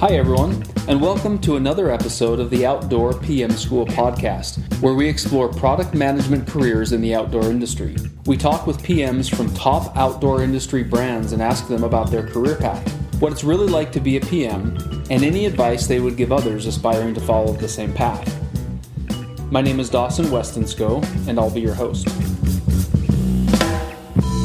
Hi, everyone, and welcome to another episode of the Outdoor PM School podcast, where we explore product management careers in the outdoor industry. We talk with PMs from top outdoor industry brands and ask them about their career path, what it's really like to be a PM, and any advice they would give others aspiring to follow the same path. My name is Dawson Westensko, and I'll be your host.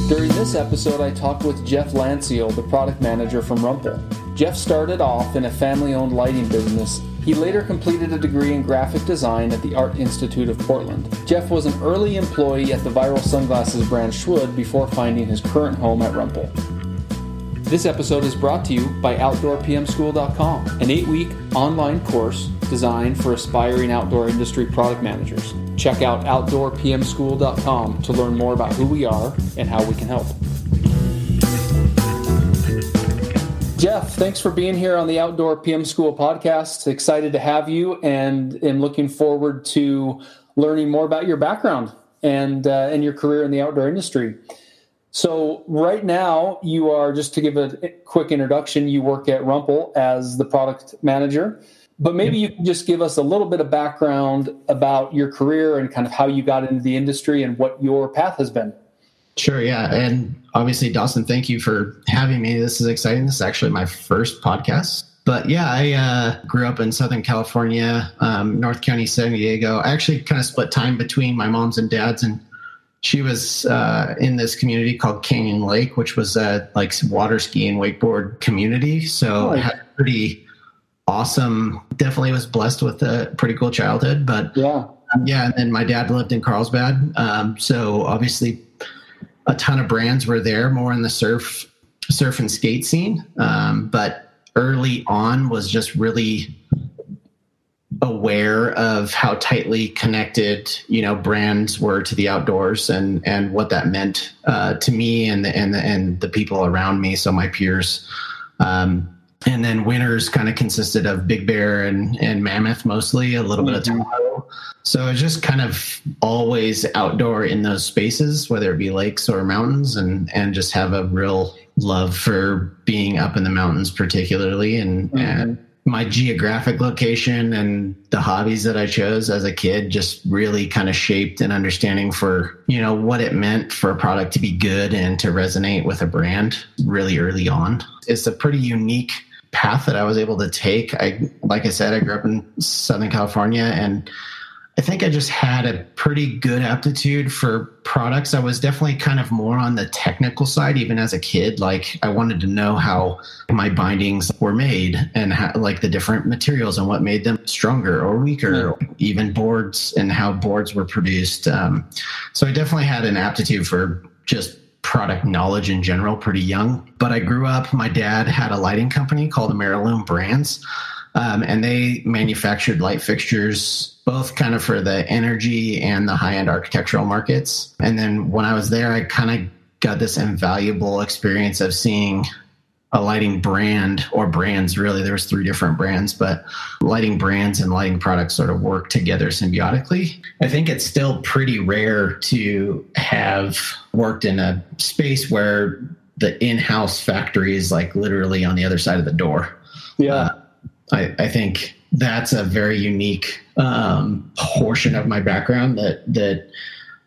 During this episode, I talked with Jeff Lanciel, the product manager from Rumpl. Jeff started off in a family owned lighting business. He later completed a degree in graphic design at the Art Institute of Portland. Jeff was an early employee at the viral sunglasses brand Shwood before finding his current home at Rumpl. This episode is brought to you by OutdoorPMSchool.com, an eight week online course designed for aspiring outdoor industry product managers. Check out OutdoorPMSchool.com to learn more about who we are and how we can help. Jeff, thanks for being here on the Outdoor PM School podcast. Excited to have you and am looking forward to learning more about your background and uh, and your career in the outdoor industry. So right now, you are just to give a quick introduction. You work at Rumpl as the product manager, but maybe you can just give us a little bit of background about your career and kind of how you got into the industry and what your path has been. Sure, yeah. And obviously, Dawson, thank you for having me. This is exciting. This is actually my first podcast. But yeah, I uh, grew up in Southern California, um, North County, San Diego. I actually kind of split time between my mom's and dad's, and she was uh, in this community called Canyon Lake, which was a like water ski and wakeboard community. So oh, I had a pretty awesome. Definitely was blessed with a pretty cool childhood. But yeah, yeah. And then my dad lived in Carlsbad, um, so obviously a ton of brands were there, more in the surf surf and skate scene. Um, but early on was just really aware of how tightly connected you know brands were to the outdoors and and what that meant uh, to me and the, and the, and the people around me so my peers um, and then winters kind of consisted of big bear and and mammoth mostly a little mm-hmm. bit of mm-hmm. Tahoe. So it's just kind of always outdoor in those spaces, whether it be lakes or mountains, and and just have a real love for being up in the mountains, particularly, and mm-hmm. and my geographic location and the hobbies that I chose as a kid just really kind of shaped an understanding for, you know, what it meant for a product to be good and to resonate with a brand really early on. It's a pretty unique path that I was able to take. I, like I said, I grew up in Southern California and I think I just had a pretty good aptitude for products. I was definitely kind of more on the technical side, even as a kid. Like I wanted to know how my bindings were made and how, like the different materials and what made them stronger or weaker, yeah. even boards and how boards were produced. Um, so I definitely had an aptitude for just product knowledge in general pretty young. But I grew up, my dad had a lighting company called Amerilume Brands. Um, and they manufactured light fixtures, both kind of for the energy and the high end architectural markets. And then when I was there, I kind of got this invaluable experience of seeing a lighting brand or brands really. There was three different brands but lighting brands and lighting products sort of work together symbiotically. I think it's still pretty rare to have worked in a space where the in-house factory is like literally on the other side of the door. Yeah. Uh, I, I think that's a very unique um, portion of my background that that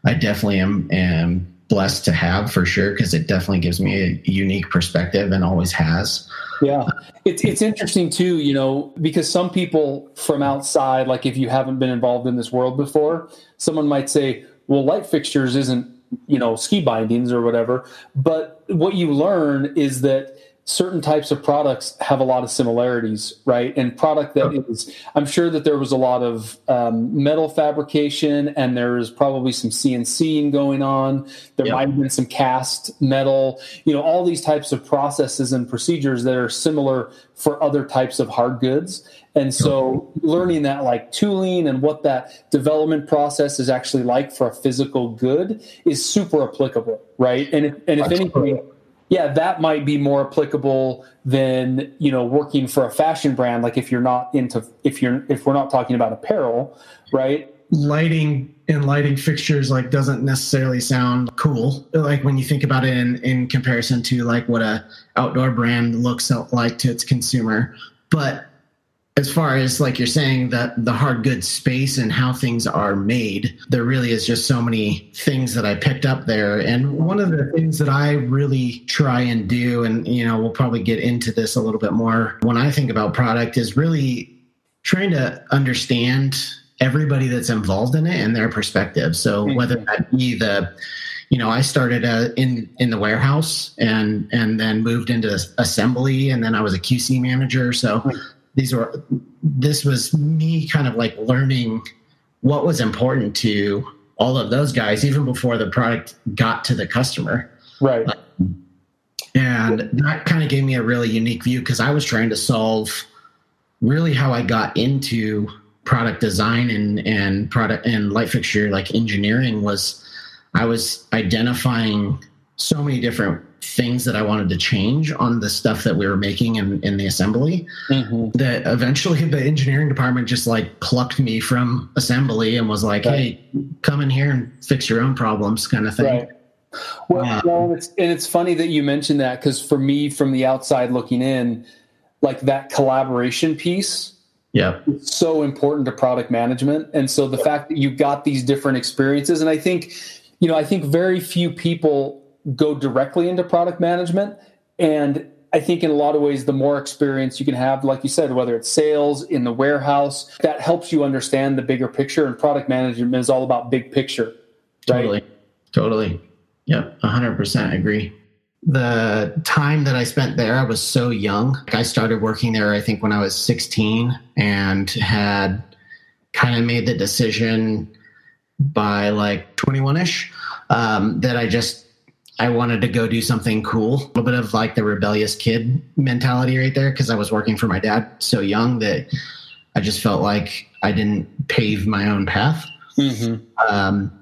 I definitely am am blessed to have for sure because it definitely gives me a unique perspective and always has. Yeah. It's it's interesting too, you know, because some people from outside like if you haven't been involved in this world before, someone might say, "Well, light fixtures isn't, you know, ski bindings or whatever." But what you learn is that certain types of products have a lot of similarities, right? And product that is, I'm sure that there was a lot of um, metal fabrication and there's probably some CNCing going on. There yep. might have been some cast metal, you know, all these types of processes and procedures that are similar for other types of hard goods. And so learning that like tooling and what that development process is actually like for a physical good is super applicable, right? And if, and if anything, yeah, that might be more applicable than you know working for a fashion brand. Like if you're not into if you're if we're not talking about apparel, right? Lighting and lighting fixtures like doesn't necessarily sound cool. Like when you think about it in in comparison to like what a outdoor brand looks like to its consumer. but as far as like you're saying that the hard goods space and how things are made there really is just so many things that i picked up there and one of the things that i really try and do and you know we'll probably get into this a little bit more when i think about product is really trying to understand everybody that's involved in it and their perspective so mm-hmm. whether that be the you know, I started uh, in in the warehouse and and then moved into assembly, and then I was a QC manager. So hmm these were this was me kind of like learning what was important to all of those guys even before the product got to the customer. Right. Um, and that kind of gave me a really unique view because i was trying to solve really how i got into product design and and product and light fixture like engineering was i was identifying so many different things that I wanted to change on the stuff that we were making in, in the assembly mm-hmm. that eventually the engineering department just like plucked me from assembly and was like, right. Hey, come in here and fix your own problems kind of thing. Right. Well, um, well it's, and it's funny that you mentioned that because for me from the outside looking in, like that collaboration piece yeah so important to product management and so the fact that you got these different experiences and i think you know i think very few people go directly into product management. And I think in a lot of ways, the more experience you can have, like you said, whether it's sales in the warehouse, that helps you understand the bigger picture. And product management is all about big picture. Right? Totally. Totally. Yep. 100% agree. The time that I spent there, I was so young. I started working there, I think, when I was 16 and had kind of made the decision by like 21 ish um, that I just I wanted to go do something cool. A little bit of like the rebellious kid mentality right there because I was working for my dad so young that I just felt like I didn't pave my own path. Mm-hmm. Um,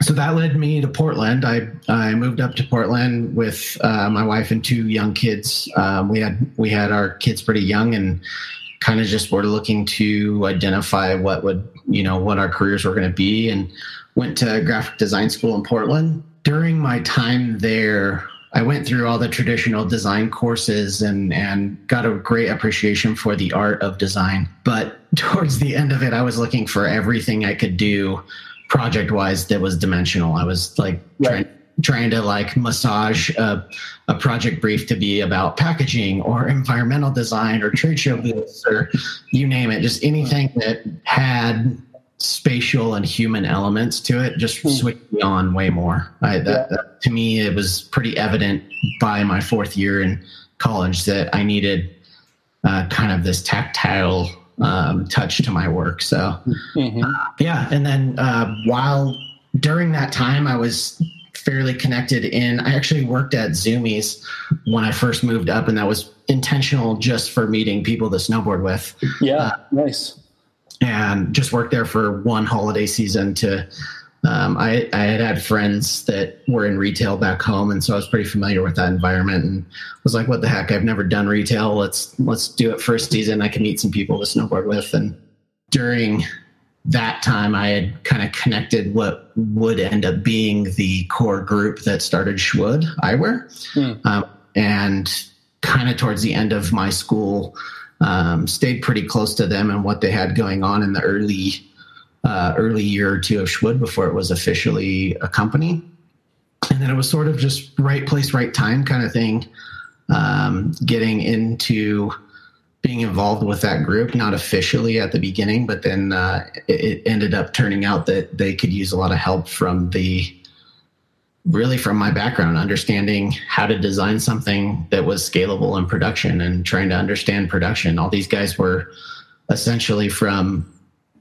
so that led me to Portland. I I moved up to Portland with uh, my wife and two young kids. Um, we had we had our kids pretty young and kind of just were looking to identify what would you know what our careers were going to be and went to graphic design school in Portland during my time there, I went through all the traditional design courses and and got a great appreciation for the art of design. But towards the end of it, I was looking for everything I could do project wise that was dimensional. I was like right. trying trying to like massage a, a project brief to be about packaging or environmental design or trade show booths or you name it, just anything that had spatial and human elements to it just mm. switched me on way more. I, that, yeah. that, to me, it was pretty evident by my fourth year in college that I needed uh, kind of this tactile um, touch to my work. So, mm-hmm. uh, yeah. And then uh, while during that time, I was fairly connected in, I actually worked at Zumiez when I first moved up, and that was intentional just for meeting people to snowboard with. Yeah, uh, nice and just worked there for one holiday season to um, I, I, had had friends that were in retail back home, and so I was pretty familiar with that environment, and was like, "What the heck? I've never done retail. Let's let's do it first season. I can meet some people to snowboard with." And during that time, I had kind of connected what would end up being the core group that started Shwood Eyewear, hmm. um, and kind of towards the end of my school um, stayed pretty close to them and what they had going on in the early uh, early year or two of Shwood before it was officially a company. And then it was sort of just right place, right time kind of thing. Um, getting into being involved with that group, not officially at the beginning, but then uh, it, it ended up turning out that they could use a lot of help from the really from my background, understanding how to design something that was scalable in production and trying to understand production. All these guys were essentially from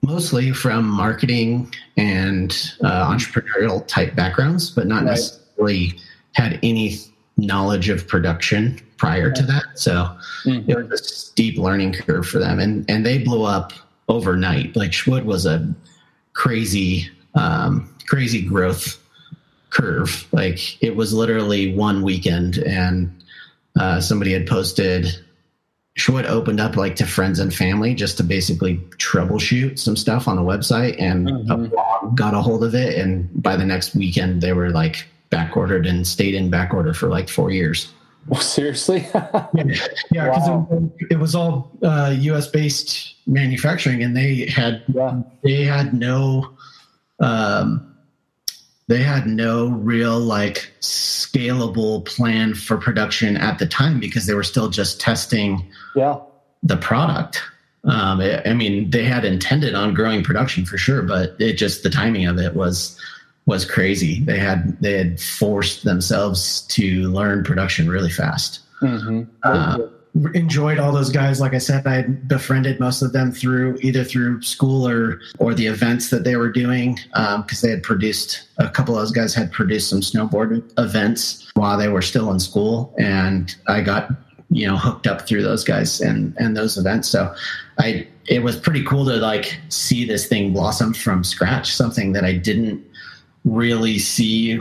mostly from marketing and uh, entrepreneurial type backgrounds, but not right. necessarily had any knowledge of production prior to that. So mm-hmm. it was a steep learning curve for them, and and they blew up overnight. Like Shwood was a crazy, um, crazy growth curve. Like it was literally one weekend, and uh, somebody had posted. Shwood opened up like to friends and family just to basically troubleshoot some stuff on the website, and mm-hmm. a blog got a hold of it. And by the next weekend, they were like back ordered and stayed in back order for like four years. Oh, seriously? yeah, because wow. it, it, was all uh, U.S. based manufacturing, and they had yeah. they had no um, they had no real like scalable plan for production at the time because they were still just testing yeah. the product. Um, it, I mean, they had intended on growing production for sure, but it just the timing of it was was crazy. They had they had forced themselves to learn production really fast. Mm-hmm. Uh, enjoyed all those guys. Like I said, I befriended most of them through either through school or or the events that they were doing because um, they had produced a couple of those guys had produced some snowboard events while they were still in school, and I got you know hooked up through those guys and and those events. So I it was pretty cool to like see this thing blossom from scratch, something that I didn't really see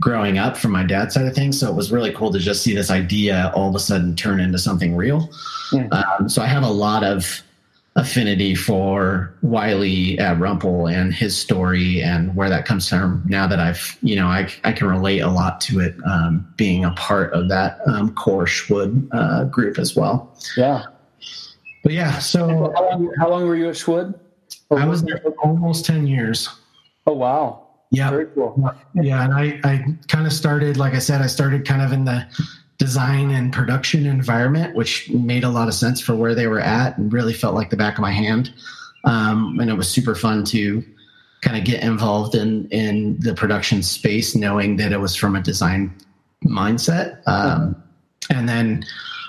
growing up from my dad's side of things. So it was really cool to just see this idea all of a sudden turn into something real. Yeah. Um, so I have a lot of affinity for Wylie at Rumpl and his story and where that comes from. Now that I've, you know, I, I can relate a lot to it um, being a part of that um, core Shwood uh, group as well. Yeah. But yeah, so how long, how long were you at Shwood? I was there for almost 10 years. Oh, wow. Yeah. Very cool. Yeah. And I, I kind of started, like I said, I started kind of in the design and production environment, which made a lot of sense for where they were at and really felt like the back of my hand. Um, and it was super fun to kind of get involved in, in the production space, knowing that it was from a design mindset. Um, and then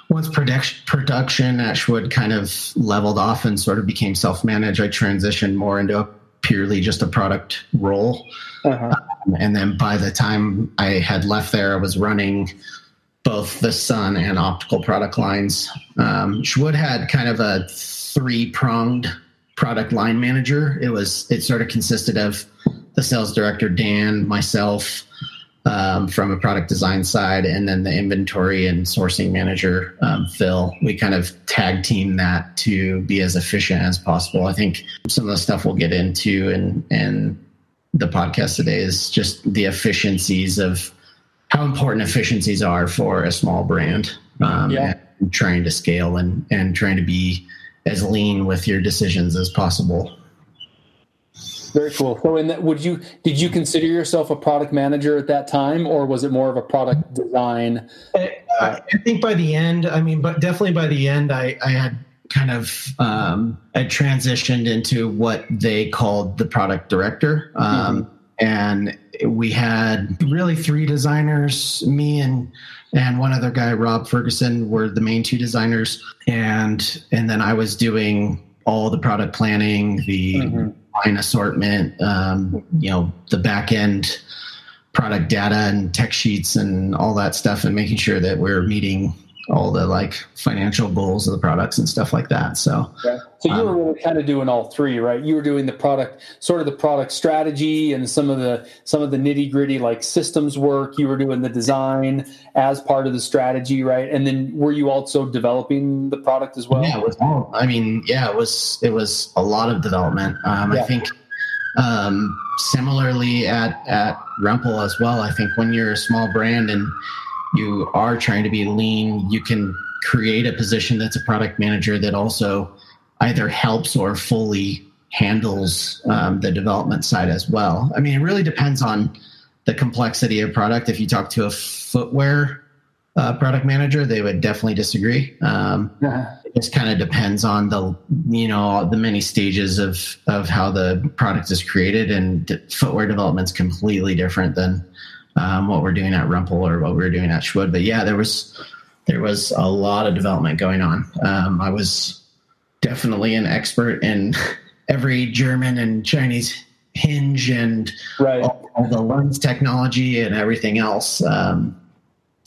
once production production at Shwood kind of leveled off and sort of became self-managed, I transitioned more into a purely just a product role. Uh-huh. Um, and then by the time I had left there, I was running both the Sun and optical product lines. Um, Shwood had kind of a three pronged product line manager. It was it sort of consisted of the sales director Dan, myself, um, from a product design side, and then the inventory and sourcing manager, um, Phil. We kind of tag team that to be as efficient as possible. I think some of the stuff we'll get into and and the podcast today is just the efficiencies of how important efficiencies are for a small brand. Um, yeah. trying to scale and and trying to be as lean with your decisions as possible. Very cool. So, in that, would you did you consider yourself a product manager at that time, or was it more of a product design? I, I think by the end, I mean, but definitely by the end, I, I had kind of um, I transitioned into what they called the product director, um, mm-hmm. and we had really three designers, me and and one other guy, Rob Ferguson, were the main two designers, and and then I was doing all the product planning, the mm-hmm line assortment, um, you know, the back end product data and tech sheets and all that stuff, and making sure that we're meeting all the like financial goals of the products and stuff like that. So, yeah. so you were um, really kind of doing all three, right? You were doing the product, sort of the product strategy and some of the some of the nitty gritty like systems work. You were doing the design as part of the strategy, right? And then were you also developing the product as well? Yeah, it was all. I mean, yeah, it was it was a lot of development. Um, yeah. I think um, similarly at at Rumpl as well. I think when you're a small brand and you are trying to be lean, you can create a position that's a product manager that also either helps or fully handles um, the development side as well. I mean, it really depends on the complexity of product. If you talk to a footwear uh, product manager, they would definitely disagree. Um, uh-huh. It just kind of depends on the you know the many stages of of how the product is created, and footwear development is completely different than um, what we're doing at Rumpl or what we were doing at Shwood. But yeah, there was there was a lot of development going on. Um, I was definitely an expert in every German and Chinese hinge and right. all, all, the lens technology and everything else um,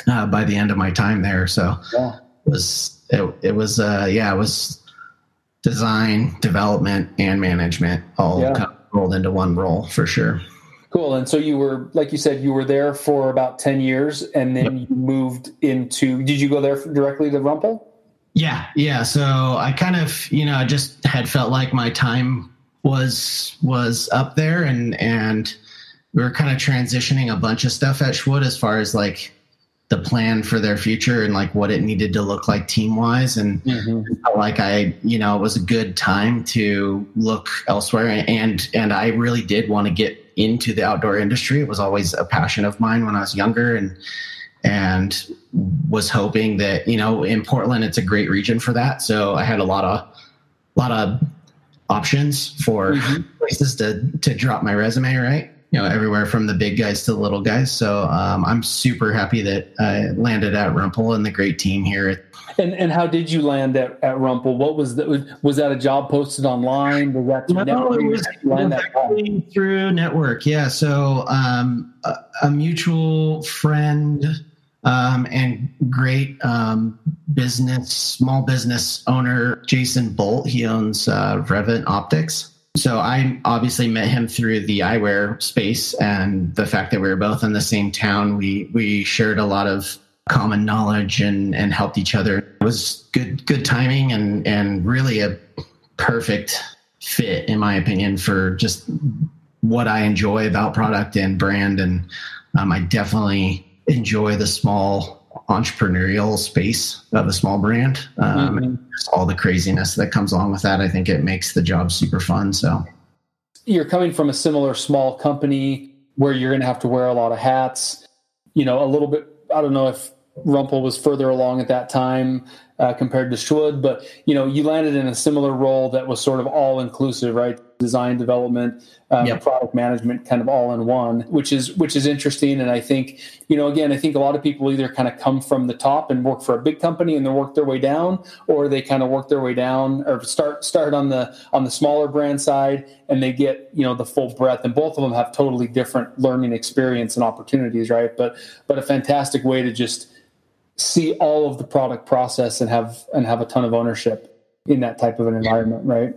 uh, by the end of my time there. So yeah. it was it, it was uh, yeah it was design, development, and management all yeah. kind of rolled into one role for sure. Cool. And so you were, like you said, you were there for about 10 years and then you moved into, did you go there directly to Rumpl? Yeah. Yeah. So I kind of, you know, I just had felt like my time was, was up there and, and we were kind of transitioning a bunch of stuff at Shwood as far as like the plan for their future and like what it needed to look like team wise and mm-hmm. felt like I you know it was a good time to look elsewhere and and I really did want to get into the outdoor industry. It was always a passion of mine when I was younger and and was hoping that you know in Portland it's a great region for that. So I had a lot of a lot of options for mm-hmm. places to to drop my resume right you know everywhere from the big guys to the little guys. So um, I'm super happy that I landed at Rumpl and the great team here. And and how did you land at, at Rumpl? What was that? Was that a job posted online? Was that no, network? it was, was through network. Yeah. So um, a, a, mutual friend um, and great um, business, small business owner, Jason Bolt. He owns uh, Revent Optics so I obviously met him through the eyewear space and the fact that we were both in the same town. We we shared a lot of common knowledge and and helped each other. It was good good timing and and really a perfect fit in my opinion for just what I enjoy about product and brand and um, I definitely enjoy the small entrepreneurial space of a small brand. Um, mm-hmm. all the craziness that comes along with that, I think it makes the job super fun. So you're coming from a similar small company where you're going to have to wear a lot of hats. You know, a little bit. I don't know if Rumpl was further along at that time uh, compared to Shwood, but you know, you landed in a similar role that was sort of all inclusive, right? Design development, um, yep. product management, kind of all in one, which is which is interesting. And I think, you know, again, I think a lot of people either kind of come from the top and work for a big company and then work their way down, or they kind of work their way down or start start on the on the smaller brand side and they get you know the full breadth. And both of them have totally different learning experience and opportunities, right? But but a fantastic way to just see all of the product process and have and have a ton of ownership in that type of an environment, right?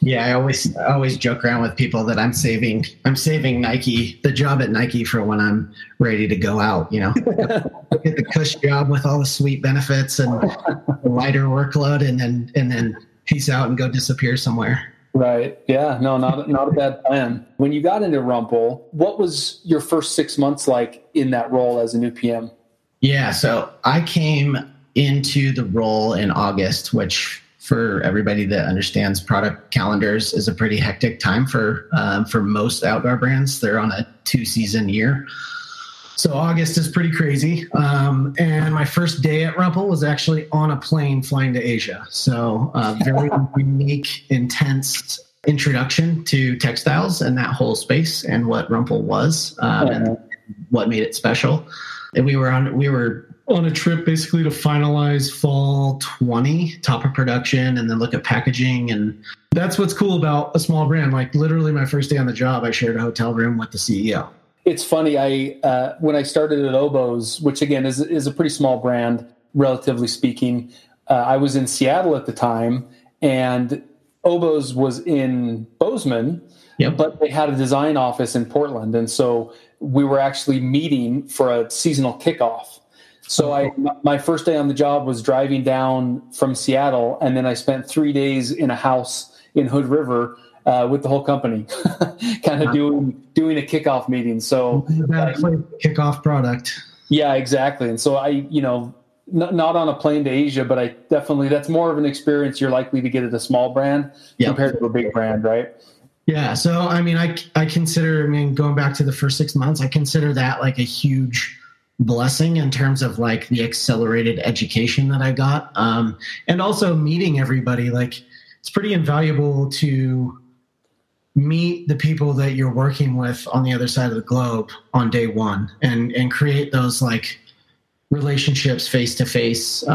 Yeah, I always I always joke around with people that I'm saving I'm saving Nike the job at Nike for when I'm ready to go out. You know, get the cush job with all the sweet benefits and lighter workload, and then and then peace out and go disappear somewhere. Right. Yeah. No, not not a bad plan. When you got into Rumpl, what was your first six months like in that role as a new PM? Yeah, so I came into the role in August, which for everybody that understands product calendars is a pretty hectic time for um, for most outdoor brands. They're on a two season year. So August is pretty crazy. Um, and my first day at Rumpl was actually on a plane flying to Asia. So uh, very unique, intense introduction to textiles and that whole space and what Rumpl was um, and what made it special and we were on we were on a trip basically to finalize fall 20 top of production and then look at packaging and that's what's cool about a small brand. Like literally my first day on the job i shared a hotel room with the ceo it's funny i uh, when i started at Oboz which again is, is a pretty small brand relatively speaking uh, i was in seattle at the time and Oboz was in bozeman yep. but they had a design office in portland. And so we were actually meeting for a seasonal kickoff. So I my first day on the job was driving down from Seattle, and then I spent three days in a house in Hood River uh, with the whole company, kind of doing doing a kickoff meeting. So kickoff product. Yeah, exactly. And so I, you know, not, not on a plane to Asia, but I definitely that's more of an experience you're likely to get at a small brand compared to a big brand, right? Yeah. So, I mean, I, I consider, I mean, going back to the first six months, I consider that like a huge blessing in terms of like the accelerated education that I got. Um, and also meeting everybody. Like, it's pretty invaluable to meet the people that you're working with on the other side of the globe on day one and, and create those like relationships face to face.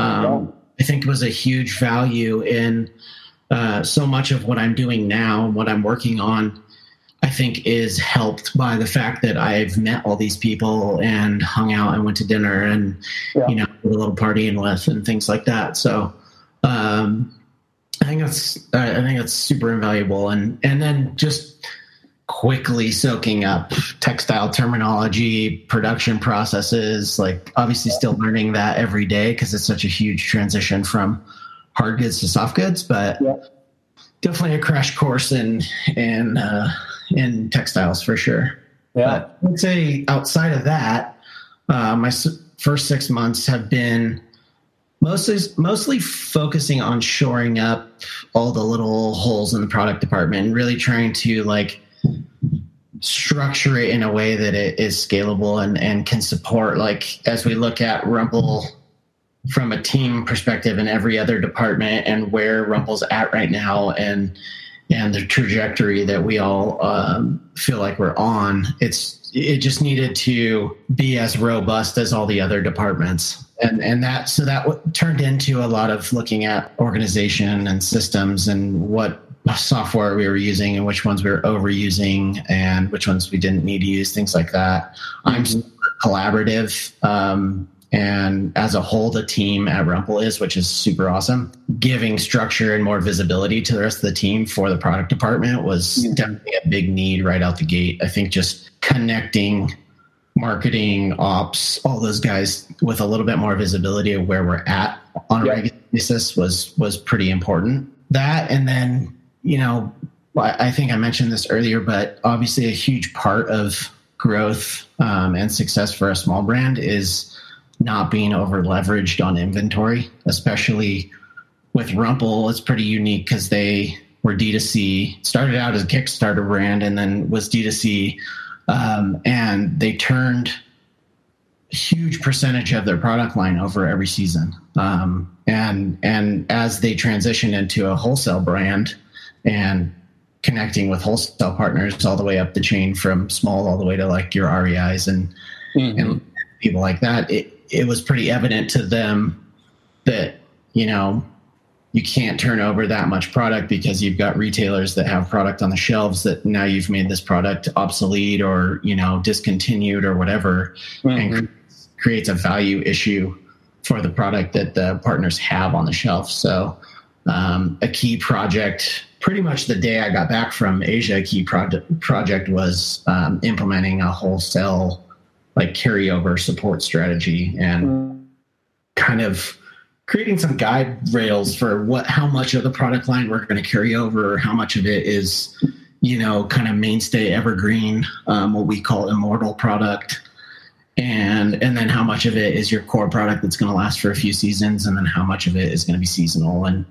I think was a huge value in, uh, so much of what I'm doing now and what I'm working on, I think, is helped by the fact that I've met all these people and hung out and went to dinner and yeah. you know a little partying with and things like that. So um, I think that's I think that's super invaluable. And and then just quickly soaking up textile terminology, production processes. Like obviously, still learning that every day because it's such a huge transition from hard goods to soft goods, but yeah. definitely a crash course in in uh, in textiles for sure. Yeah, but I'd say outside of that, uh, my first six months have been mostly mostly focusing on shoring up all the little holes in the product department and really trying to like structure it in a way that it is scalable and, and can support like as we look at Rumpl from a team perspective in every other department and where Rumpl's at right now and and the trajectory that we all um, feel like we're on it's it just needed to be as robust as all the other departments and and that so that w- turned into a lot of looking at organization and systems and what software we were using and which ones we were overusing and which ones we didn't need to use, things like that. Mm-hmm. I'm just collaborative. Um, and as a whole, the team at Rumpl is, which is super awesome. Giving structure and more visibility to the rest of the team for the product department was mm-hmm. definitely a big need right out the gate. I think just connecting marketing, ops, all those guys with a little bit more visibility of where we're at on a yep. regular basis was was pretty important. That and then you know, I think I mentioned this earlier, but obviously a huge part of growth um, and success for a small brand is not being over leveraged on inventory, especially with Rumpl. It's pretty unique because they were D2C, started out as a Kickstarter brand and then was D2C. Um, and they turned a huge percentage of their product line over every season. Um, and, and as they transition into a wholesale brand, and connecting with wholesale partners all the way up the chain from small all the way to like your REIs and mm-hmm. and people like that. It it was pretty evident to them that you know you can't turn over that much product because you've got retailers that have product on the shelves that now you've made this product obsolete or you know discontinued or whatever mm-hmm. and creates a value issue for the product that the partners have on the shelf so um, a key project pretty much the day I got back from Asia, a key project project was um, implementing a wholesale like carryover support strategy and mm. kind of creating some guide rails for what how much of the product line we're going to carry over, how much of it is you know kind of mainstay evergreen, um, what we call immortal product. And and then how much of it is your core product that's going to last for a few seasons, and then how much of it is going to be seasonal. And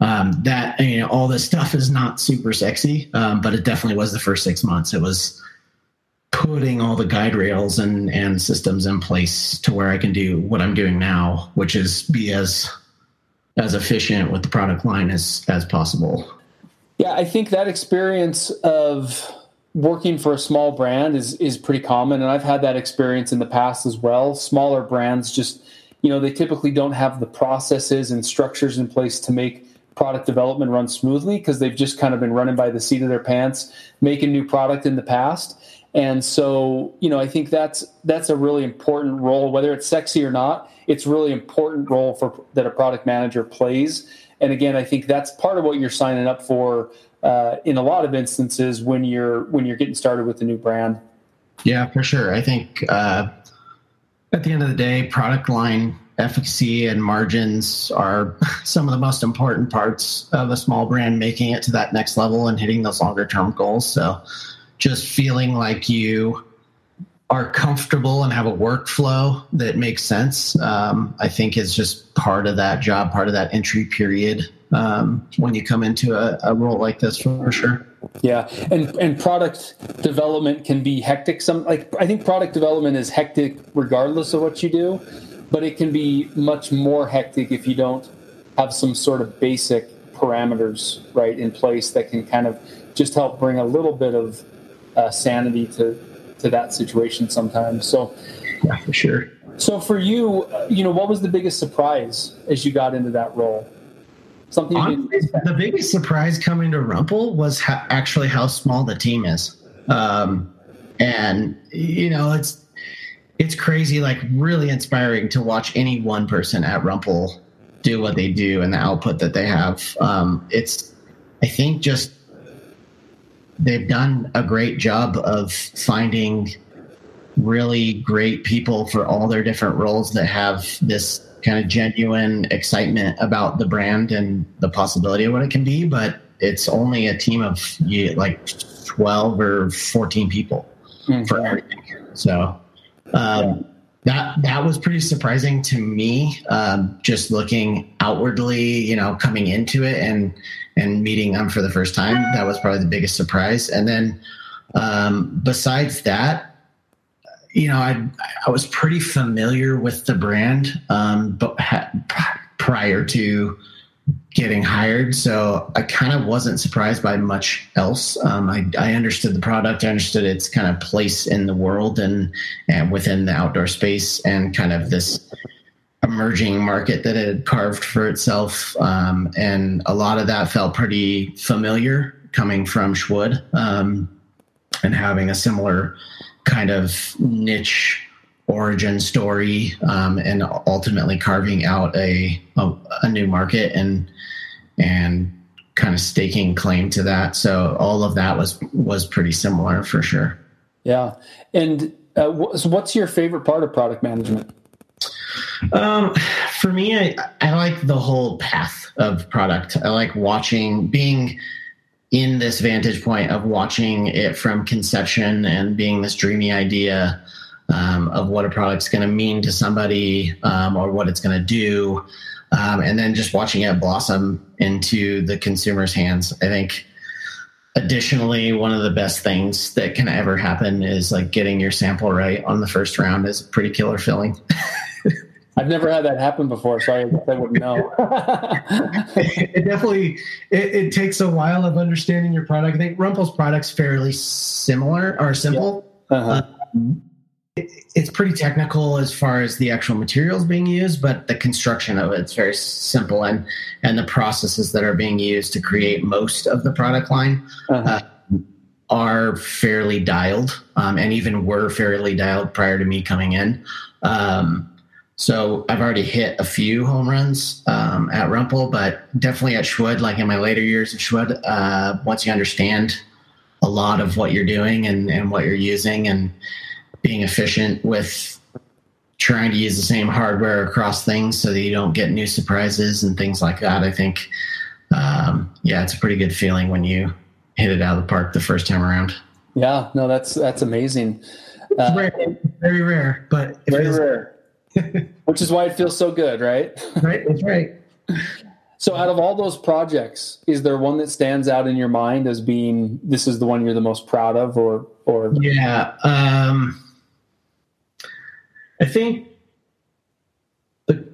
um, that you know all this stuff is not super sexy, um, but it definitely was the first six months. It was putting all the guide rails and and systems in place to where I can do what I'm doing now, which is be as as efficient with the product line as as possible. Yeah, I think that experience of working for a small brand is is pretty common, and I've had that experience in the past as well. Smaller brands just you know they typically don't have the processes and structures in place to make product development run smoothly because they've just kind of been running by the seat of their pants, making new product in the past. And so, you know, I think that's that's a really important role, whether it's sexy or not. It's really important role for that a product manager plays. And again, I think that's part of what you're signing up for uh, in a lot of instances when you're when you're getting started with a new brand. Yeah, for sure. I think uh, at the end of the day, product line efficacy and margins are some of the most important parts of a small brand making it to that next level and hitting those longer term goals. So just feeling like you are comfortable and have a workflow that makes sense, um, I think is just part of that job, part of that entry period um, when you come into a, a role like this for sure. Yeah, and and product development can be hectic. Some like I think product development is hectic regardless of what you do but it can be much more hectic if you don't have some sort of basic parameters right in place that can kind of just help bring a little bit of uh, sanity to to that situation sometimes. So, yeah, for sure. So for you, you know, what was the biggest surprise as you got into that role? Something Honestly, the biggest surprise coming to Rumpl was ha- actually how small the team is. Um, and you know, it's it's crazy, like really inspiring to watch any one person at Rumpl do what they do and the output that they have. Um, it's, I think, just they've done a great job of finding really great people for all their different roles that have this kind of genuine excitement about the brand and the possibility of what it can be. But it's only a team of like 12 or 14 people mm-hmm. for everything. So um, that that was pretty surprising to me. Um, just looking outwardly, you know, coming into it and and meeting them for the first time, that was probably the biggest surprise. And then um, besides that, you know, I I was pretty familiar with the brand, um, but ha- prior to getting hired. So I kind of wasn't surprised by much else. Um, I, I, understood the product, I understood its kind of place in the world and, and within the outdoor space and kind of this emerging market that it had carved for itself. Um, and a lot of that felt pretty familiar coming from Shwood um, and having a similar kind of niche origin story um, and ultimately carving out a, a, a new market and and kind of staking claim to that. So all of that was was pretty similar for sure. Yeah, and uh, what's your favorite part of product management? Um, for me, I, I like the whole path of product. I like watching, being in this vantage point of watching it from conception and being this dreamy idea um, of what a product's going to mean to somebody um, or what it's going to do, um, and then just watching it blossom into the consumer's hands. I think. Additionally, one of the best things that can ever happen is like getting your sample right on the first round is pretty killer feeling. I've never had that happen before, so I, I wouldn't know. it definitely it, it, takes a while of understanding your product. I think Rumpl's product's fairly similar or simple. Yeah. Uh-huh. Um, it's pretty technical as far as the actual materials being used, but the construction of it's very simple, and and the processes that are being used to create most of the product line uh-huh. uh, are fairly dialed, um, and even were fairly dialed prior to me coming in. Um, so I've already hit a few home runs um, at Rumpl, but definitely at Shwood, like in my later years of Shwood, uh, once you understand a lot of what you're doing and, and what you're using and being efficient with trying to use the same hardware across things so that you don't get new surprises and things like that. I think, um, yeah, it's a pretty good feeling when you hit it out of the park the first time around. Yeah, no, that's that's amazing. Uh, rare, very rare, but very rare. Which is why it feels so good, right? right, that's right. So, out of all those projects, is there one that stands out in your mind as being this is the one you're the most proud of, or or? Yeah, um, I think the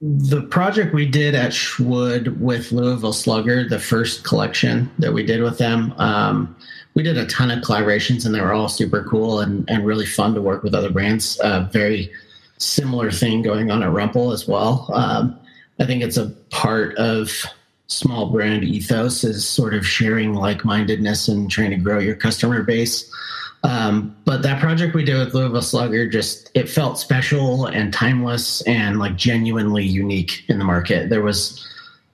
the project we did at Shwood with Louisville Slugger, the first collection that we did with them, um, we did a ton of collaborations, and they were all super cool and and really fun to work with other brands. Uh, very similar thing going on at Rumpl as well. Um, I think it's a part of small brand ethos is sort of sharing like-mindedness and trying to grow your customer base. Um, but that project we did with Louisville Slugger just it felt special and timeless and like genuinely unique in the market. There was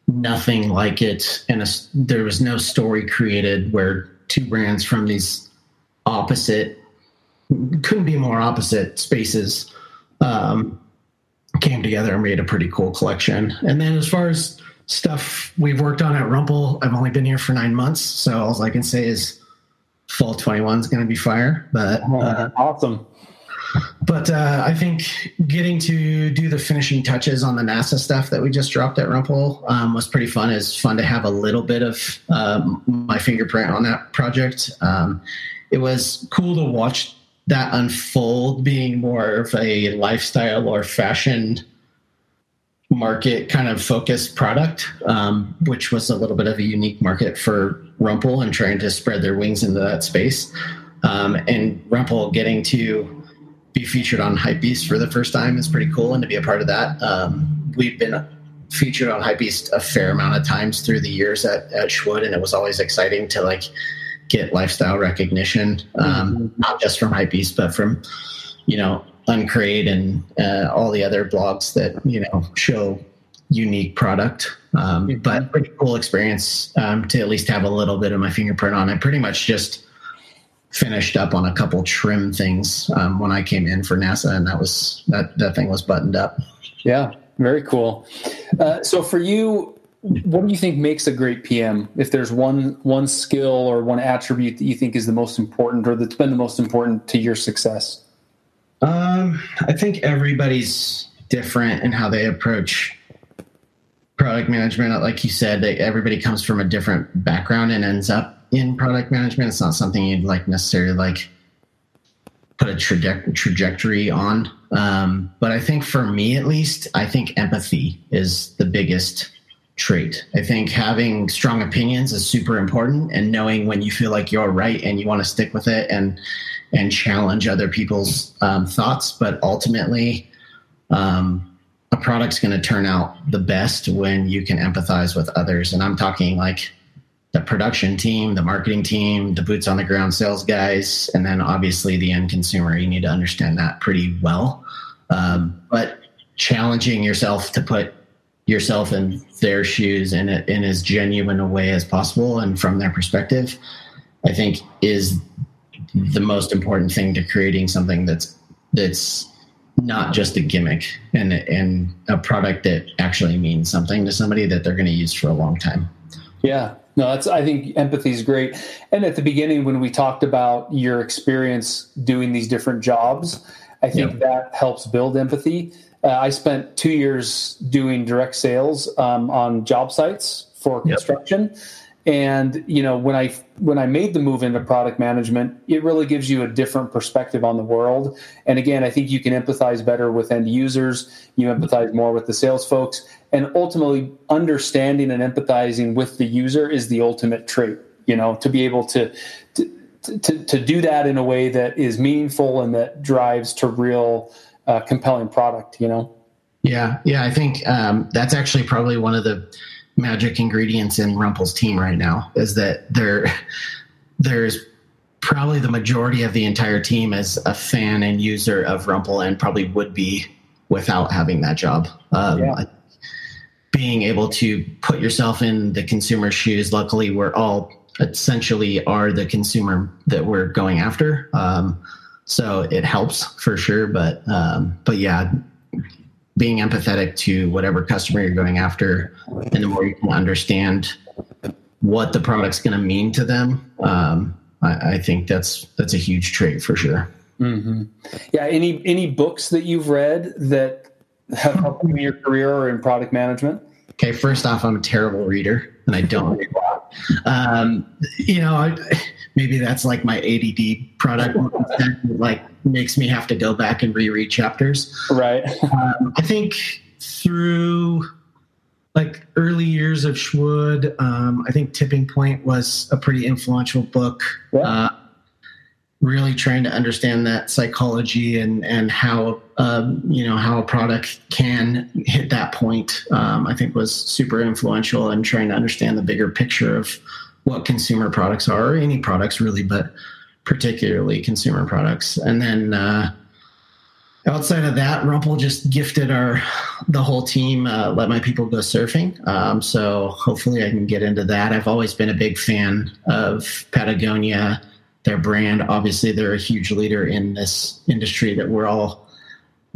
nothing like it, and a, there was no story created where two brands from these opposite couldn't be more opposite spaces um, came together and made a pretty cool collection. And then as far as stuff we've worked on at Rumpl, I've only been here for nine months, so all I can say is fall 21 is going to be fire. But uh, awesome. But uh, I think getting to do the finishing touches on the NASA stuff that we just dropped at Rumpl um, was pretty fun. It's fun to have a little bit of um, my fingerprint on that project. Um, it was cool to watch that unfold being more of a lifestyle or fashion market kind of focused product, um, which was a little bit of a unique market for Rumpl and trying to spread their wings into that space. Um, and Rumpl getting to be featured on Hypebeast for the first time is pretty cool, and to be a part of that. Um, we've been featured on Hypebeast a fair amount of times through the years at, at Shwood, and it was always exciting to like get lifestyle recognition, um, mm-hmm. not just from Hypebeast, but from you know Uncrate and uh, all the other blogs that you know show unique product. Um, mm-hmm. But pretty cool experience um, to at least have a little bit of my fingerprint on it. Pretty much just finished up on a couple trim things um, when I came in for NASA, and that was that that thing was buttoned up. Yeah, very cool. Uh, so for you, what do you think makes a great PM? If there's one one skill or one attribute that you think is the most important or that's been the most important to your success? Um, I think everybody's different in how they approach product management. Like you said, they, everybody comes from a different background and ends up in product management. It's not something you'd like necessarily like put a traje- trajectory on. Um, but I think for me, at least, I think empathy is the biggest trait. I think having strong opinions is super important, and knowing when you feel like you're right and you want to stick with it and and challenge other people's um, thoughts. But ultimately, um, a product's going to turn out the best when you can empathize with others. And I'm talking like the production team, the marketing team, the boots on the ground sales guys, and then obviously the end consumer. You need to understand that pretty well. Um, but challenging yourself to put yourself in their shoes in, a, in as genuine a way as possible and from their perspective, I think is the most important thing to creating something that's that's not just a gimmick and and a product that actually means something to somebody that they're going to use for a long time. Yeah. No, that's I think empathy is great. And at the beginning when we talked about your experience doing these different jobs, I think yep. that helps build empathy. Uh, I spent 2 years doing direct sales um, on job sites for construction. Yep and you know when i when i made the move into product management it really gives you a different perspective on the world. And again i think you can empathize better with end users. You empathize more with the sales folks. And ultimately understanding and empathizing with the user is the ultimate trait you know to be able to to, to, to do that in a way that is meaningful and that drives to real uh, compelling product you know yeah yeah i think um, that's actually probably one of the magic ingredients in Rumpl's team right now is that there there's probably the majority of the entire team is a fan and user of Rumpl and probably would be without having that job. Um, yeah. Being able to put yourself in the consumer's shoes. Luckily, we're all essentially are the consumer that we're going after. Um, so it helps for sure. But um, but yeah, being empathetic to whatever customer you're going after, and the more you can understand what the product's going to mean to them, um, I, I, think that's that's a huge trait for sure. Mm-hmm. Yeah. Any any books that you've read that have helped you in your career or in product management? Okay, first off, I'm a terrible reader and I don't read a lot. Um, you know, I, maybe that's like my ADD product, that like makes me have to go back and reread chapters. Right. um, I think through like early years of Shwood, um, I think Tipping Point was a pretty influential book. Yeah. Uh, really trying to understand that psychology and and how um, you know how a product can hit that point. Um, I think was super influential in trying to understand the bigger picture of what consumer products are, or any products really, but particularly consumer products. And then uh, outside of that, Rumpl just gifted our the whole team uh, let my people go surfing. Um, so hopefully I can get into that. I've always been a big fan of Patagonia, their brand. Obviously, they're a huge leader in this industry that we're all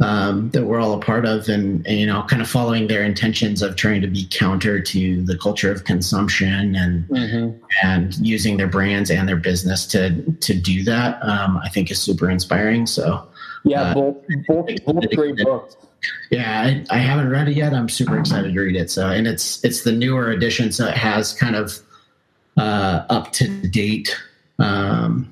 um, that we're all a part of, and, and, you know, kind of following their intentions of trying to be counter to the culture of consumption and mm-hmm. and using their brands and their business to to do that. Um, I think is super inspiring. So yeah, uh, both, both, both great books. Yeah, I, I, haven't read it yet. I'm super excited to read it. So, and it's it's the newer edition, so it has kind of uh, up to date um,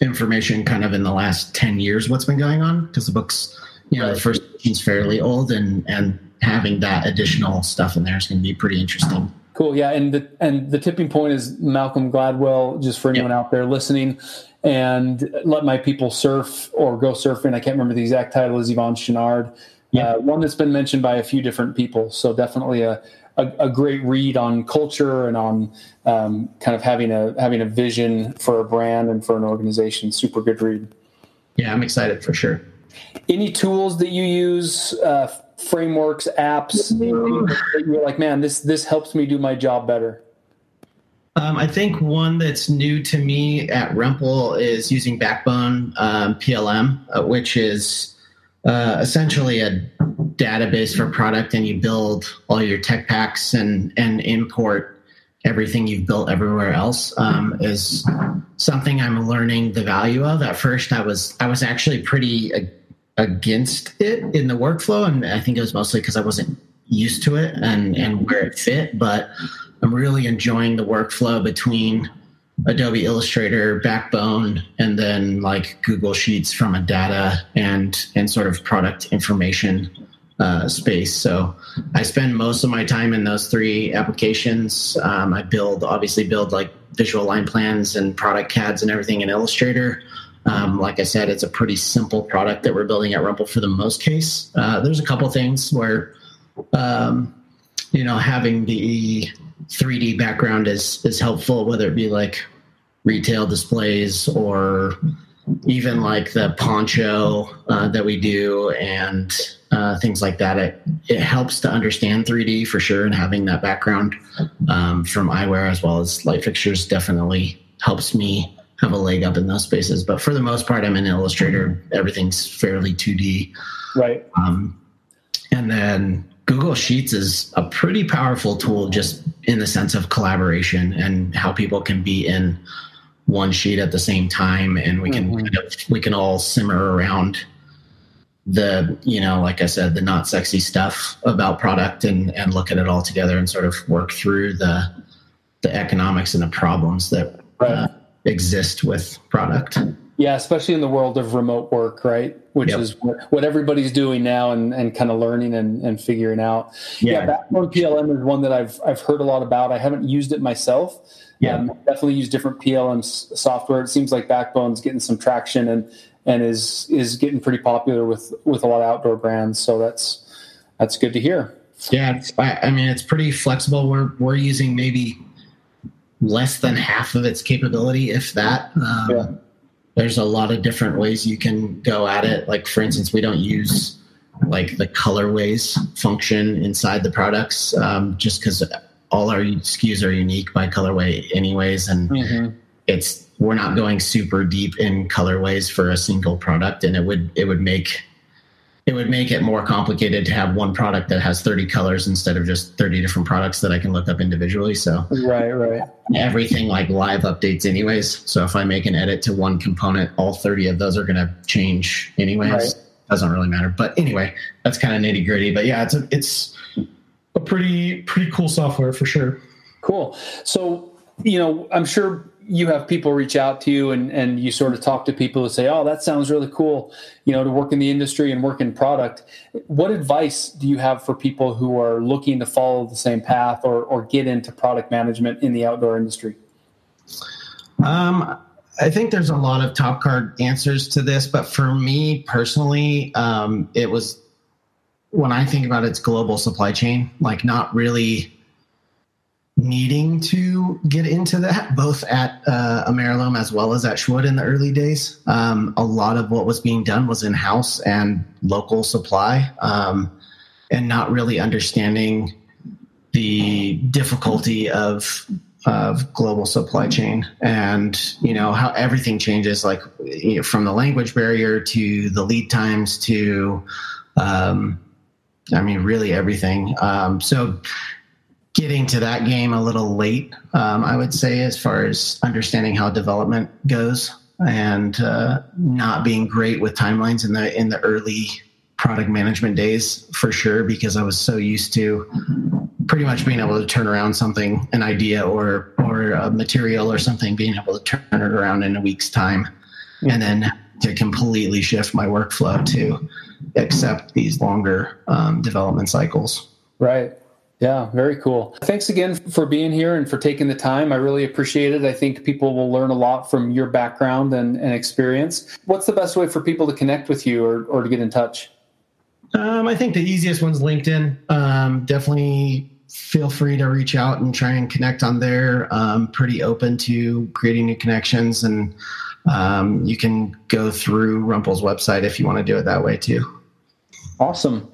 information, kind of in the last ten years, what's been going on because the book's you know, the first is fairly old, and and having that additional stuff in there is going to be pretty interesting. Cool, yeah, and the and the tipping point is Malcolm Gladwell. Just for anyone yep. out there listening, and let my people surf or go surfing. I can't remember the exact title. Is Yvon Chouinard, yep. uh, one that's been mentioned by a few different people. So definitely a a, a, great read on culture and on um, kind of having a having a vision for a brand and for an organization. Super good read. Yeah, I'm excited for sure. Any tools that you use, uh, frameworks, apps, you're like, man, this this helps me do my job better. Um, I think one that's new to me at Rumpl is using Backbone um, PLM, uh, which is uh, essentially a database for product, and you build all your tech packs and and import everything you've built everywhere else. Um, is something I'm learning the value of. At first, I was I was actually pretty against it in the workflow, and I think it was mostly because I wasn't used to it and and where it fit. But I'm really enjoying the workflow between Adobe Illustrator, Backbone, and then like Google Sheets from a data and and sort of product information uh, space. So I spend most of my time in those three applications. Um, I build, obviously, build like visual line plans and product CADs and everything in Illustrator. Um, like I said, it's a pretty simple product that we're building at Rumpl for the most case. Uh, there's a couple things where, um, you know, having the 3D background is is helpful, whether it be like retail displays or even like the poncho uh, that we do and uh, things like that. It, it helps to understand 3D for sure, and having that background um, from eyewear as well as light fixtures definitely helps me have a leg up in those spaces. But for the most part, I'm in Illustrator. Everything's fairly 2D. Right. Um, and then Google Sheets is a pretty powerful tool just in the sense of collaboration and how people can be in one sheet at the same time and we can mm-hmm. kind of, we can all simmer around the you know like i said the not sexy stuff about product and and look at it all together and sort of work through the the economics and the problems that right. uh, exist with product yeah especially in the world of remote work right which yep. is what everybody's doing now and, and kind of learning and, and figuring out yeah, yeah backbone plm is one that i've i've heard a lot about i haven't used it myself yeah um, definitely use different plm software it seems like backbone's getting some traction and and is is getting pretty popular with with a lot of outdoor brands. So that's that's good to hear. Yeah, I, I mean it's pretty flexible. We're we're using maybe less than half of its capability, if that. Um, yeah. There's a lot of different ways you can go at it. Like for instance, we don't use like the colorways function inside the products um, just because all our SKUs are unique by colorway anyways and mm-hmm. it's we're not going super deep in colorways for a single product and it would it would make it would make it more complicated to have one product that has 30 colors instead of just 30 different products that I can look up individually. So right, right. Everything like live updates anyways. So if I make an edit to one component, all 30 of those are going to change anyways. Right. Doesn't really matter. But anyway, that's kind of nitty gritty. But yeah, it's a, it's a pretty pretty cool software for sure. Cool. So you know, I'm sure you have people reach out to you and, and you sort of talk to people who say, Oh, that sounds really cool, you know, to work in the industry and work in product. What advice do you have for people who are looking to follow the same path or, or get into product management in the outdoor industry? Um, I think there's a lot of top card answers to this, but for me personally, um, it was when I think about its global supply chain, like not really needing to get into that, both at uh, as well as at Shwood in the early days. Um, a lot of what was being done was in house and local supply, um, and not really understanding the difficulty of of global supply chain and you know how everything changes like you know, from the language barrier to the lead times to um, i mean really everything um, so getting to that game a little late, um, I would say, as far as understanding how development goes, and uh, not being great with timelines in the in the early product management days for sure, because I was so used to pretty much being able to turn around something, an idea or or a material or something, being able to turn it around in a week's time, and then to completely shift my workflow to accept these longer um, development cycles. Right. Yeah, very cool. Thanks again for being here and for taking the time. I really appreciate it. I think people will learn a lot from your background and, and experience. What's the best way for people to connect with you or, or to get in touch? Um, I think the easiest one's LinkedIn. Um, definitely feel free to reach out and try and connect on there. Um, pretty open to creating new connections, and um, you can go through Rumpl's website if you want to do it that way too. Awesome.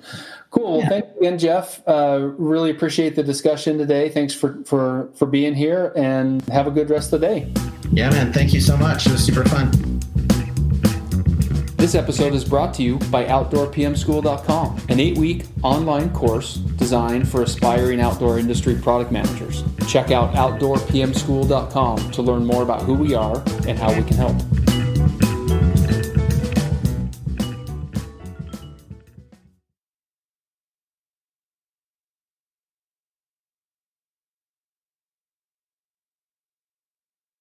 Cool. Well, yeah. thanks again, Jeff. Uh, really appreciate the discussion today. Thanks for, for, for being here and have a good rest of the day. Yeah, man. Thank you so much. It was super fun. This episode is brought to you by OutdoorPMSchool.com, an eight week online course designed for aspiring outdoor industry product managers. Check out OutdoorPMSchool.com to learn more about who we are and how we can help.